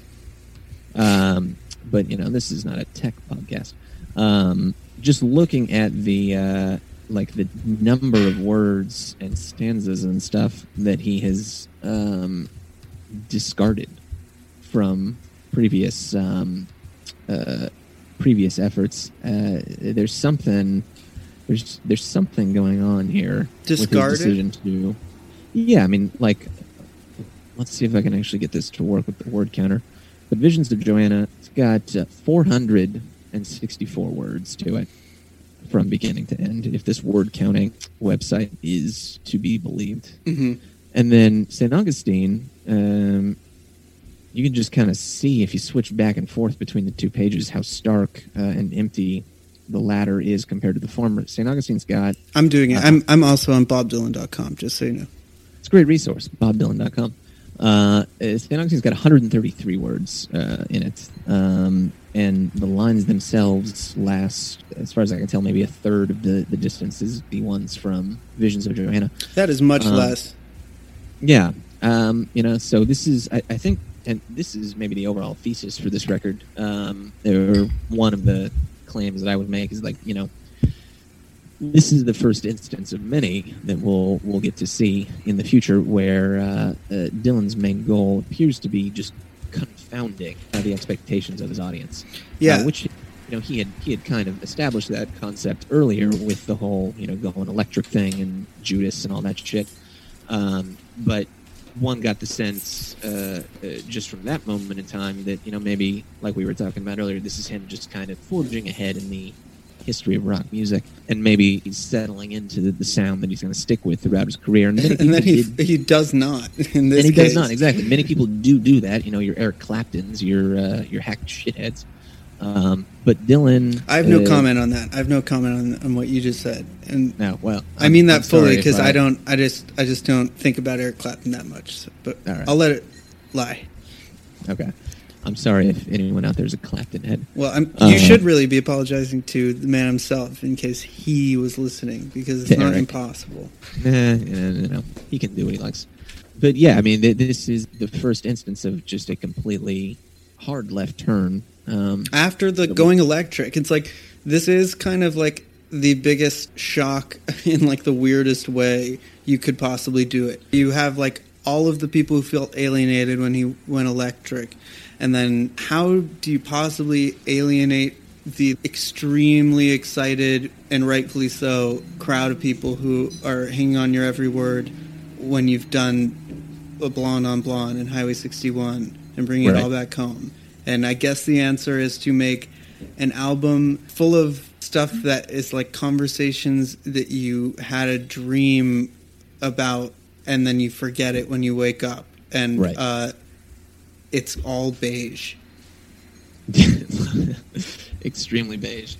Um, but you know, this is not a tech podcast. Um, just looking at the uh, like the number of words and stanzas and stuff that he has um, discarded from previous um, uh, previous efforts. Uh, there's something. There's there's something going on here. Discarded? With his decision to. Yeah, I mean, like, let's see if I can actually get this to work with the word counter. But Visions of Johanna, it's got uh, 464 words to it from beginning to end, if this word counting website is to be believed. hmm And then St. Augustine, um, you can just kind of see if you switch back and forth between the two pages how stark uh, and empty the latter is compared to the former. St. Augustine's got I'm doing it. Uh, I'm I'm also on BobDylan.com. Just so you know. it's a great resource, BobDylan.com. Uh, St. Augustine's got 133 words uh, in it, um, and the lines themselves last, as far as I can tell, maybe a third of the the distance is the ones from Visions of Johanna. That is much Um, less. Yeah, um, you know, so this is, I, I think, and this is maybe the overall thesis for this record. Um, or one of the claims that I would make is like, you know, this is the first instance of many that we'll we'll get to see in the future where uh, uh, Dylan's main goal appears to be just confounding uh, the expectations of his audience. Yeah. uh, which you know he had he had kind of established that concept earlier with the whole you know going electric thing and Judas and all that shit. Um, but one got the sense uh, uh, just from that moment in time that you know maybe like we were talking about earlier, this is him just kind of forging ahead in the history of rock music, and maybe he's settling into the, the sound that he's going to stick with throughout his career. And and then he did- he does not in this and he case. does not exactly. Many people do do that. You know, your Eric Claptons, your uh, your hack shitheads. Um, but Dylan, I have no uh, comment on that. I have no comment on, on what you just said. And No, well, I I'm- mean that I'm fully because I don't. I just I just don't think about Eric Clapton that much. So, but All right. I'll let it lie. Okay, I'm sorry if anyone out there is a Clapton head. Well, I'm, you should really be apologizing to the man himself in case he was listening because it's not Eric. impossible. Eh, you know, he can do what he likes. But yeah, I mean, th- this is the first instance of just a completely hard left turn. Um, After the going electric, it's like this is kind of like the biggest shock in like the weirdest way you could possibly do it. You have like all of the people who felt alienated when he went electric, and then how do you possibly alienate the extremely excited and rightfully so crowd of people who are hanging on your every word when you've done a blonde on blonde and Highway 61 and bringing Right. it all back home. And I guess the answer is to make an album full of stuff that is like conversations that you had a dream about and then you forget it when you wake up. And Right. uh, it's all beige. extremely beige.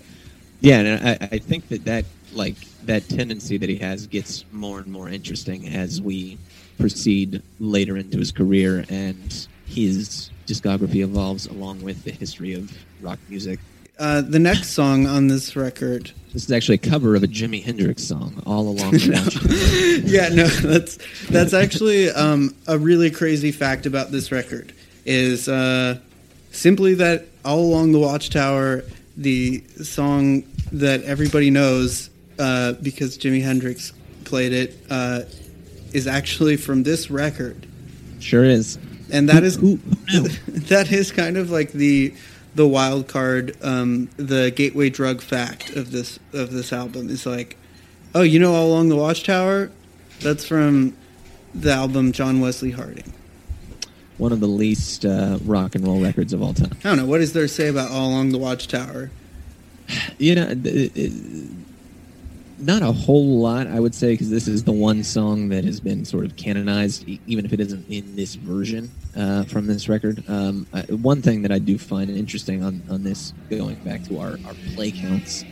Yeah, and I, I think that that like that tendency that he has gets more and more interesting as we proceed later into his career and his discography evolves along with the history of rock music. Uh, the next song on this record This is actually a cover of a Jimi Hendrix song, "All Along the Watch." yeah, no, that's that's actually um, a really crazy fact about this record is uh, simply that all along the Watchtower, the song that everybody knows uh, because Jimi Hendrix played it uh, is actually from this record, Sure is. and that is Who- who knew? that is kind of like the the wild card, um, the gateway drug fact of this of this album is like, oh, you know, all along the Watchtower, that's from the album John Wesley Harding. One of the least uh, rock and roll records of all time. I don't know what is there to say about all along the Watchtower. You know, th- it- not a whole lot, I would say, because this is the one song that has been sort of canonized, even if it isn't in this version uh, from this record. Um, I, one thing that I do find interesting on, on this, going back to our, our play counts,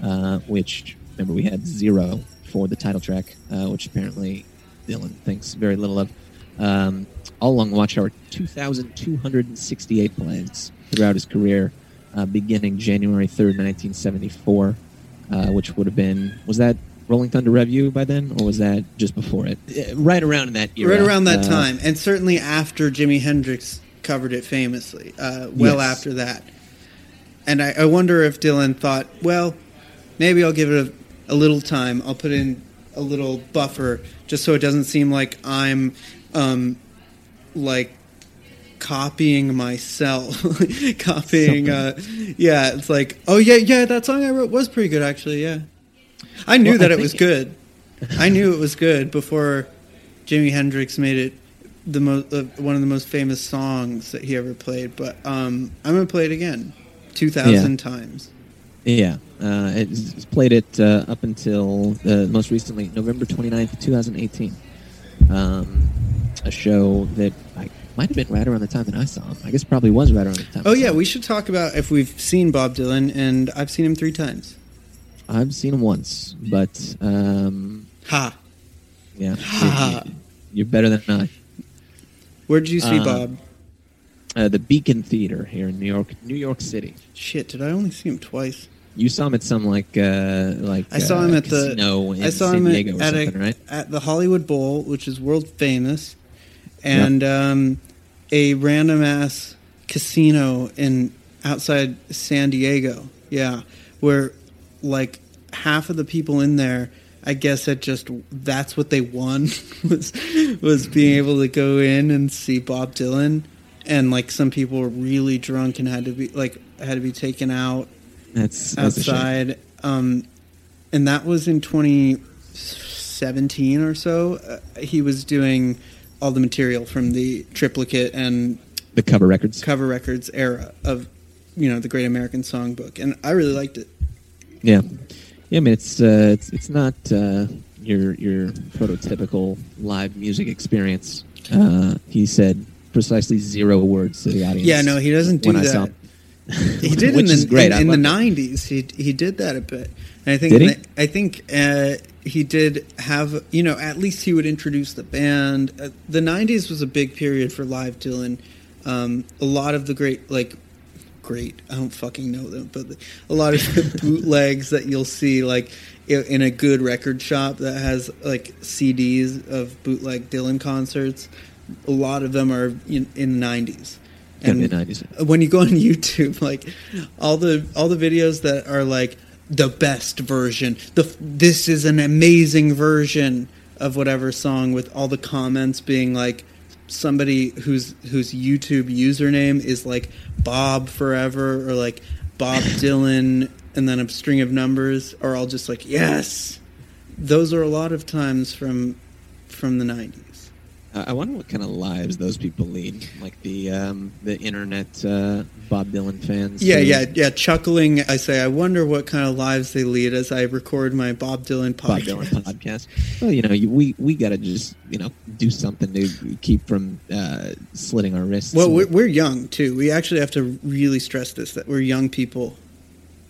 uh, which remember we had zero for the title track, uh, which apparently Dylan thinks very little of. Um, all along the Watchtower, 2,268 plays throughout his career, uh, beginning January 3rd, 1974, uh, which would have been, was that Rolling Thunder Revue by then, or was that just before it? Uh, Right around in that era. right around that Uh, time, and certainly after Jimi Hendrix covered it famously, uh, well Yes. after that. And I, I wonder if Dylan thought, well, maybe I'll give it a, a little time. I'll put in a little buffer just so it doesn't seem like I'm um, like copying myself. Copying uh yeah it's like oh yeah yeah that song i wrote was pretty good actually yeah. I knew Well, that I it was good. I knew it was good before jimi hendrix made it the most uh, one of the most famous songs that he ever played but um i'm gonna play it again 2000 times. Yeah, uh, it's it's played it uh, up until uh, most recently, November 29th, 2018. Um, a show that I might have been right around the time that I saw him. I guess probably was right around the time. Oh I saw yeah, we should talk about if we've seen Bob Dylan, and I've seen him three times. I've seen him once, but um, Ha! yeah, Ha. you, you're better than I. Where did you see Uh, Bob? Uh, the Beacon Theater here in New York, New York City. Shit, did I only see him twice? You saw him at some like uh, like I saw uh, him at the I saw San him Diego at, or at, something, a, right? at the Hollywood Bowl, which is world famous, and um, a random ass casino in outside San Diego. Yeah, where like half of the people in there, I guess that just that's what they won was was being able to go in and see Bob Dylan, and like some people were really drunk and had to be like had to be taken out That's, that's outside. Um, and that was in 2017 or so. Uh, he was doing all the material from the triplicate and The cover records. cover records era of, you know, the Great American Songbook, and I really liked it. Yeah, yeah. I mean, it's uh, it's it's not uh, your your prototypical live music experience. Uh, he said precisely zero words to the audience. Yeah, no, he doesn't do when I that. He did Which in the, great. in, in the it. '90s. He he did that a bit, and I think? I think uh, he did have you know at least he would introduce the band. Uh, the '90s was a big period for live Dylan. Um, a lot of the great like great I don't fucking know them, but a lot of the bootlegs that you'll see like in a good record shop that has like CDs of bootleg Dylan concerts. A lot of them are in, in the '90s. Gotta be the 90s. When you go on YouTube, like all the all the videos that are like the best version, the this is an amazing version of whatever song, with all the comments being like somebody whose whose YouTube username is like Bob Forever or like Bob Dylan, and then a string of numbers are all just like yes. Those are a lot of times from from the '90s. I wonder what kind of lives those people lead, like the um, the internet uh, Bob Dylan fans. Yeah, who- yeah, yeah. Chuckling, I say, I wonder what kind of lives they lead as I record my Bob Dylan podcast. Bob. Dylan podcast. Well, you know, you, we we got to just you know do something to keep from uh, slitting our wrists. Well, we're, we're young too. We actually have to really stress this that we're young people.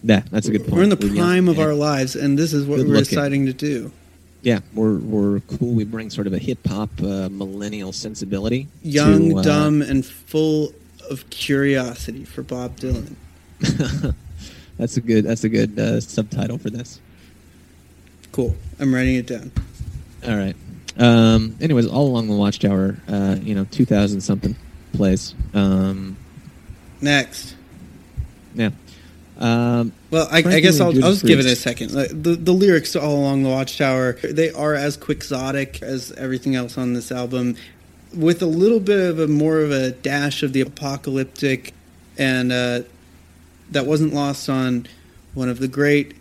yeah, that's a good point. We're in the young, prime of and- our lives, and this is what Good we're looking. deciding to do. Yeah, we're we're cool. We bring sort of a hip hop uh, millennial sensibility. Young, to, uh, dumb, and full of curiosity for Bob Dylan. that's a good. That's a good uh, subtitle for this. Cool. I'm writing it down. All right. Um, anyways, all along the Watchtower, uh, you know, two thousand something plays. Um, Next. yeah. Um, Well, I, I guess I'll, I'll just give it a second. The, the lyrics all along the Watchtower, they are as quixotic as everything else on this album, with a little bit of a more of a dash of the apocalyptic, and uh, that wasn't lost on one of the great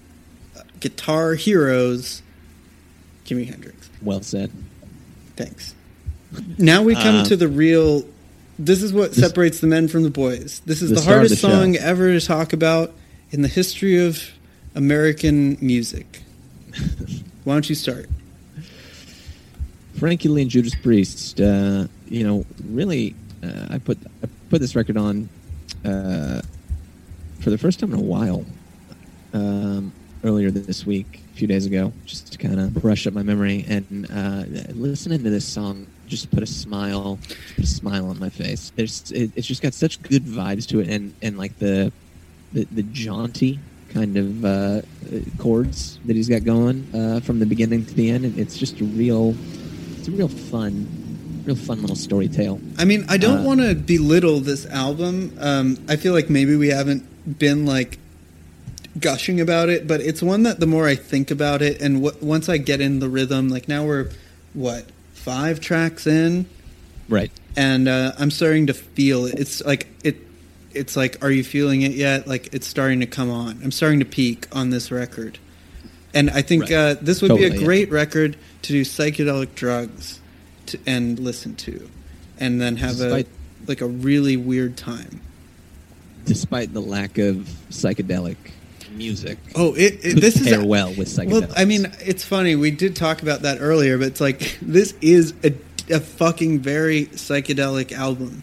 uh, guitar heroes, Jimi Hendrix. well said. Thanks. Now we come Um, to the real. This is what this- separates the men from the boys. This is the the, hardest the song ever to talk about in the history of American music. Why don't you start? Frankie Lee and Judas Priest. Uh, you know, really, uh, I put I put this record on uh, for the first time in a while. Um, earlier this week, a few days ago, just to kind of brush up my memory and uh, listening to this song just put a smile, put a smile on my face. There's, it, it's just got such good vibes to it, and and like the the, the jaunty kind of uh, chords that he's got going uh, from the beginning to the end. and It's just a real, it's a real fun, real fun little story tale. I mean, I don't Uh, want to belittle this album. Um, I feel like maybe we haven't been like gushing about it, but it's one that the more I think about it, and w- once I get in the rhythm, like now we're what five tracks in, Right. and uh, I'm starting to feel it. It's like it. It's like, are you feeling it yet? Like it's starting to come on. I'm starting to peak on this record, and I think Right. uh, this would be Totally, a yeah. great record to do psychedelic drugs, to and listen to, and then have Despite- a like a really weird time. Despite the lack of psychedelic music, Oh, it, it this is pair well with psychedelics. Well, I mean, it's funny. We did talk about that earlier, but it's like this is a a fucking very psychedelic album,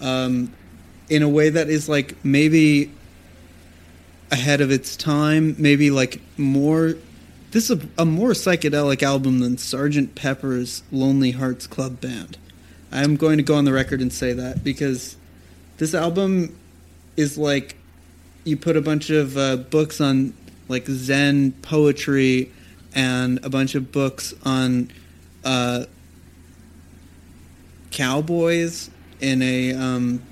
um, in a way that is like maybe ahead of its time. Maybe like more. This is a, a more psychedelic album than Sergeant Pepper's Lonely Hearts Club Band. I'm going to go on the record and say that because this album is like you put a bunch of uh, books on like Zen poetry and a bunch of books on uh, cowboys in a um,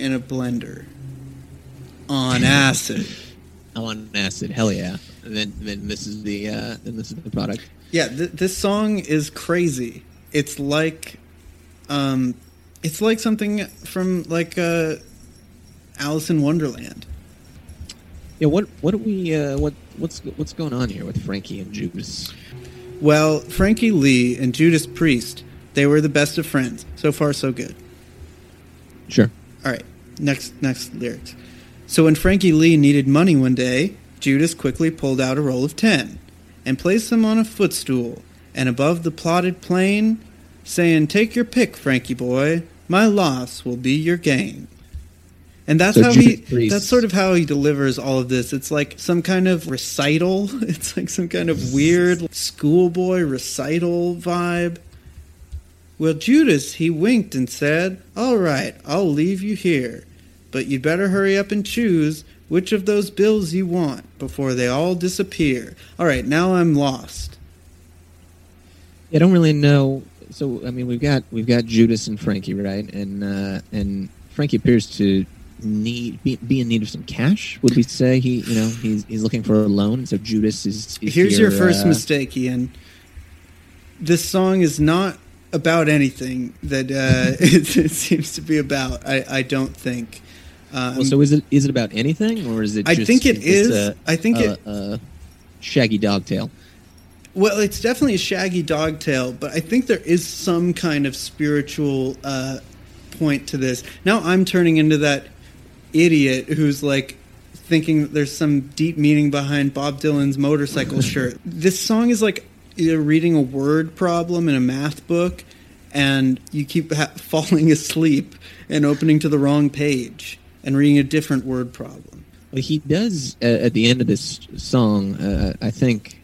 in a blender on acid. on acid, hell yeah! And then, then this is the uh, then this is the product. Yeah, th- this song is crazy. It's like, um, it's like something from like uh, Alice in Wonderland. Yeah, what what do we uh, what what's what's going on here with Frankie and Judas? Well, Frankie Lee and Judas Priest, they were the best of friends. So far, so good. Sure. All right, next next lyrics. So when Frankie Lee needed money one day, Judas quickly pulled out a roll of ten and placed them on a footstool and above the plotted plain, saying, "Take your pick, Frankie boy. My loss will be your gain." And that's So how he. Priest- That's sort of how he delivers all of this. It's like some kind of recital. It's like some kind of weird schoolboy recital vibe. Well, Judas, he winked and said, All right, I'll leave you here. But you'd better hurry up and choose which of those bills you want before they all disappear. All right, now I'm lost. I don't really know. So I mean, we've got we've got Judas and Frankie, right? And uh, and Frankie appears to need be, be in need of some cash. Would we say he you know he's he's looking for a loan? So Judas is. is Here's here, your first uh, mistake, Ian. This song is not about anything that uh, it, it seems to be about. I, I don't think. Um, Well, so is it is it about anything, or is it? I Just, think it's is. A, I think a, it- a shaggy dogtail. Well, it's definitely a shaggy dogtail, but I think there is some kind of spiritual uh, point to this. Now I'm turning into that idiot who's like thinking that there's some deep meaning behind Bob Dylan's motorcycle shirt. This song is like you're reading a word problem in a math book, and you keep ha- falling asleep and opening to the wrong page and reading a different word problem. Well, he does uh, at the end of this song. Uh, I think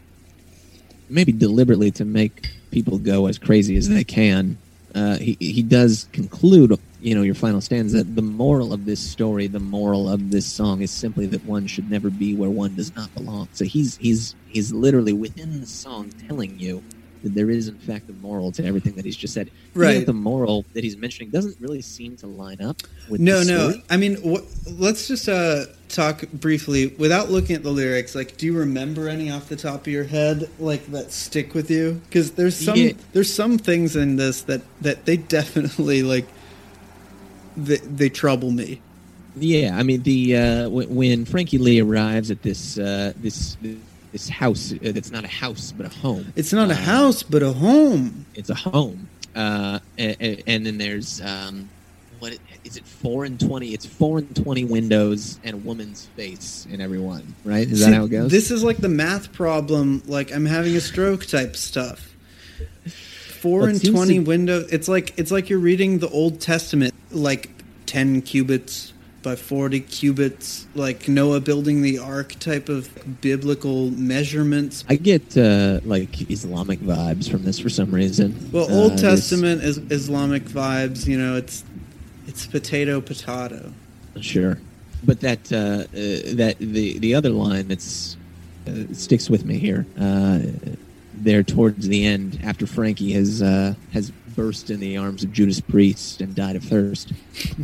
maybe deliberately to make people go as crazy as they can. Uh, he he does conclude, you know, your final stanza. The moral of this story, the moral of this song, is simply that one should never be where one does not belong. So he's he's he's literally within the song telling you that there is in fact a moral to everything that he's just said. Right. if the moral that he's mentioning doesn't really seem to line up with no no i mean wh- let's just uh, talk briefly without looking at the lyrics like do you remember any off the top of your head like that stick with you because there's some Yeah. there's some things in this that that they definitely like they, they trouble me Yeah, I mean the uh, w- when Frankie Lee arrives at this uh, this this house uh, that's not a house but a home. it's not a Uh, house but a home It's a home, uh, and, and then there's um, what it- is it? Four and twenty. It's four and twenty windows and a woman's face in every one. Right? Is that how it goes? this is like the math problem like i'm having a stroke type stuff four Well, and 20 to- windows it's like it's like you're reading the old testament like 10 cubits by 40 cubits like noah building the ark type of biblical measurements I get uh, like Islamic vibes from this for some reason. well Uh, old this- testament is islamic vibes you know it's it's potato potato Sure, but that uh, uh, that the the other line that's uh, sticks with me here. Uh, there towards the end, after Frankie has uh, has burst in the arms of Judas Priest and died of thirst,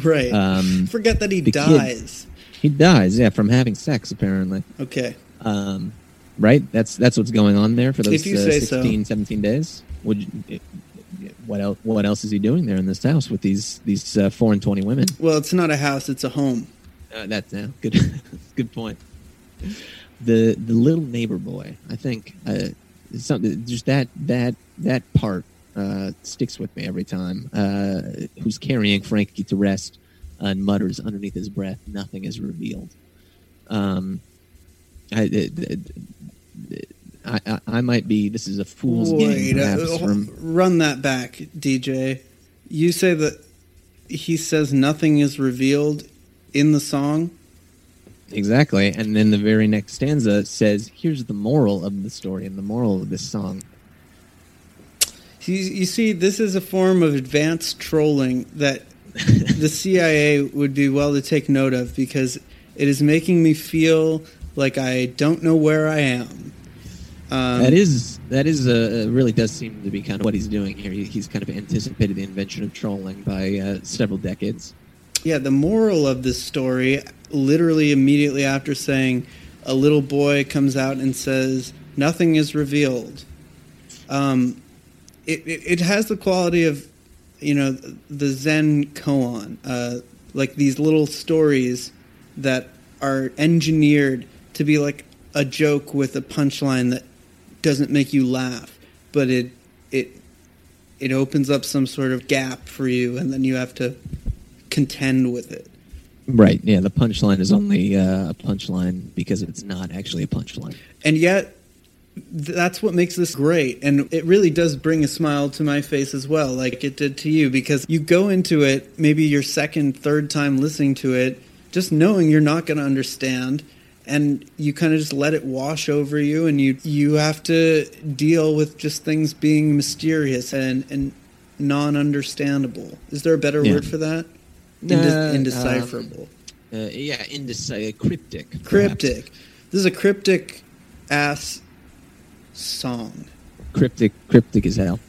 right um, forget that he the kid- dies he dies. Yeah, from having sex apparently. okay Um, right? That's that's what's going on there for those If you uh, say so. 16, 17 days. Would you, what else? What else is he doing there in this house with these these uh, four and twenty women? well it's not a house it's a home Uh, that's yeah, good. good point. The the little neighbor boy. I think uh, something just that that that part uh, sticks with me every time. Uh, who's carrying Frankie to rest and mutters underneath his breath, "Nothing is revealed." Um, I, I, I, I might be. This is a fool's game, Wait, uh, perhaps. from, run that back, DJ. You say that he says nothing is revealed in the song. exactly, and then the very next stanza says, "Here's the moral of the story and the moral of this song." You, you see, this is a form of advanced trolling that the CIA would be well to take note of because it is making me feel like I don't know where I am. Um, that is that is uh, really does seem to be kind of what he's doing here. He, he's kind of anticipated the invention of trolling by uh, several decades. Yeah, the moral of this story, literally immediately after saying, a little boy comes out and says, "Nothing is revealed." Um, it, it it has the quality of, you know, the Zen koan, uh, like these little stories that are engineered to be like a joke with a punchline that doesn't make you laugh, but it it it opens up some sort of gap for you, and then you have to contend with it. Right. Yeah. The punchline is only uh, a punchline because it's not actually a punchline. And yet, that's what makes this great. And it really does bring a smile to my face as well, like it did to you, because you go into it, maybe your second, third time listening to it, just knowing you're not going to understand. And you kind of just let it wash over you, and you you have to deal with just things being mysterious and and non-understandable. Is there a better Yeah. word for that? Uh, indecipherable. Uh, yeah, indeci- cryptic. perhaps. cryptic. This is a cryptic ass song. Cryptic, cryptic as hell.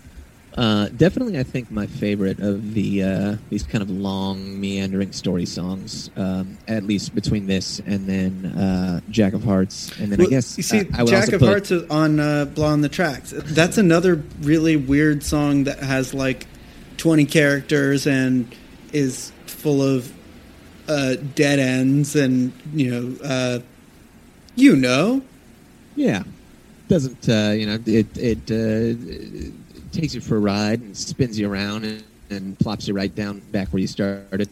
Uh, definitely, I think my favorite of the uh, these kind of long, meandering story songs. Um, at least between this and then uh, Jack of Hearts, and then Well, I guess you see, uh, I Jack of put, Hearts is on uh, Blood on the Tracks. That's another really weird song that has like twenty characters and is full of uh, dead ends and you know, uh, you know, Yeah, doesn't uh, you know it it, uh, it takes you for a ride and spins you around and, and plops you right down back where you started.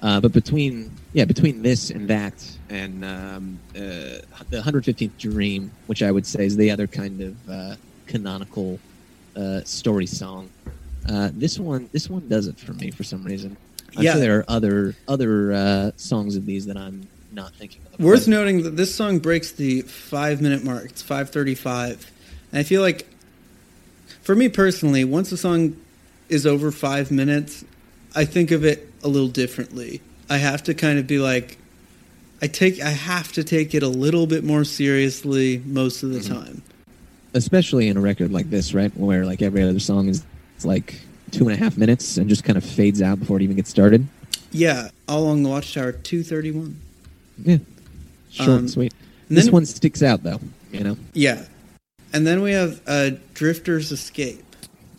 Uh, but between yeah between this and that and um, uh, the 115th Dream, which I would say is the other kind of uh, canonical uh, story song, uh, this one this one does it for me for some reason. I'm Yeah. sure there are other other uh, songs of these that I'm not thinking of. Worth but- noting that this song breaks the five minute mark. It's five thirty five, and I feel like, for me personally, once a song is over five minutes, I think of it a little differently. I have to kind of be like, I take, I have to take it a little bit more seriously most of the Mm-hmm. time. especially in a record like this, right, where like every other song is like two and a half minutes and just kind of fades out before it even gets started. Yeah, all along the Watchtower, two thirty one. Yeah, short Um, and sweet. and this then- one sticks out though, you know. Yeah, and then we have uh, Drifter's Escape.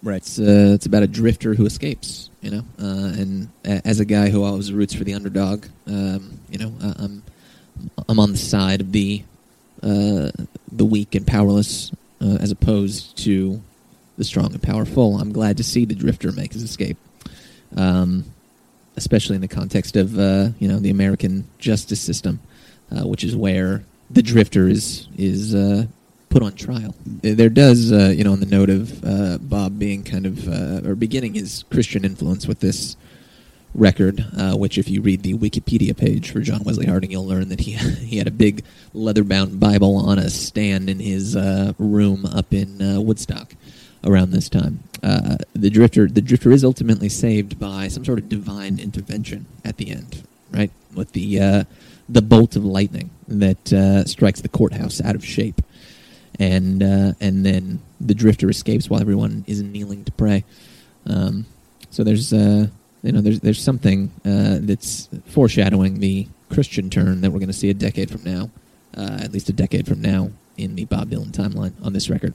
Right. It's uh, it's about a drifter who escapes, you know, uh, and a- as a guy who always roots for the underdog, um, you know, uh, I'm I'm on the side of the uh, the weak and powerless, uh, as opposed to the strong and powerful. I'm glad to see the drifter make his escape, um, especially in the context of uh, you know the American justice system, uh, which is where the drifter is is uh, put on trial. There does, uh, you know, on the note of uh, Bob being kind of uh, or beginning his Christian influence with this record, which if you read the Wikipedia page for John Wesley Harding, you'll learn that he he had a big leather-bound Bible on a stand in his room up in Woodstock around this time. Uh, the drifter, the drifter is ultimately saved by some sort of divine intervention at the end, right? With the uh, the bolt of lightning that uh, strikes the courthouse out of shape, and uh, and then the drifter escapes while everyone is kneeling to pray. Um, so there's uh, you know there's there's something uh, that's foreshadowing the Christian turn that we're going to see a decade from now, at least a decade from now in the Bob Dylan timeline on this record.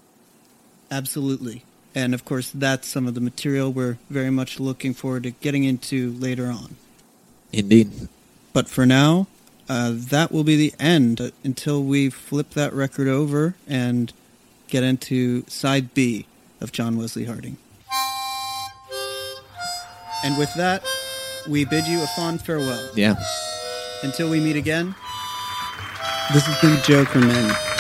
Absolutely. And of course, that's some of the material we're very much looking forward to getting into later on. Indeed. But for now, uh, that will be the end until we flip that record over and get into side B of John Wesley Harding. And with that, we bid you a fond farewell. Yeah. Until we meet again, this has been Joker Men.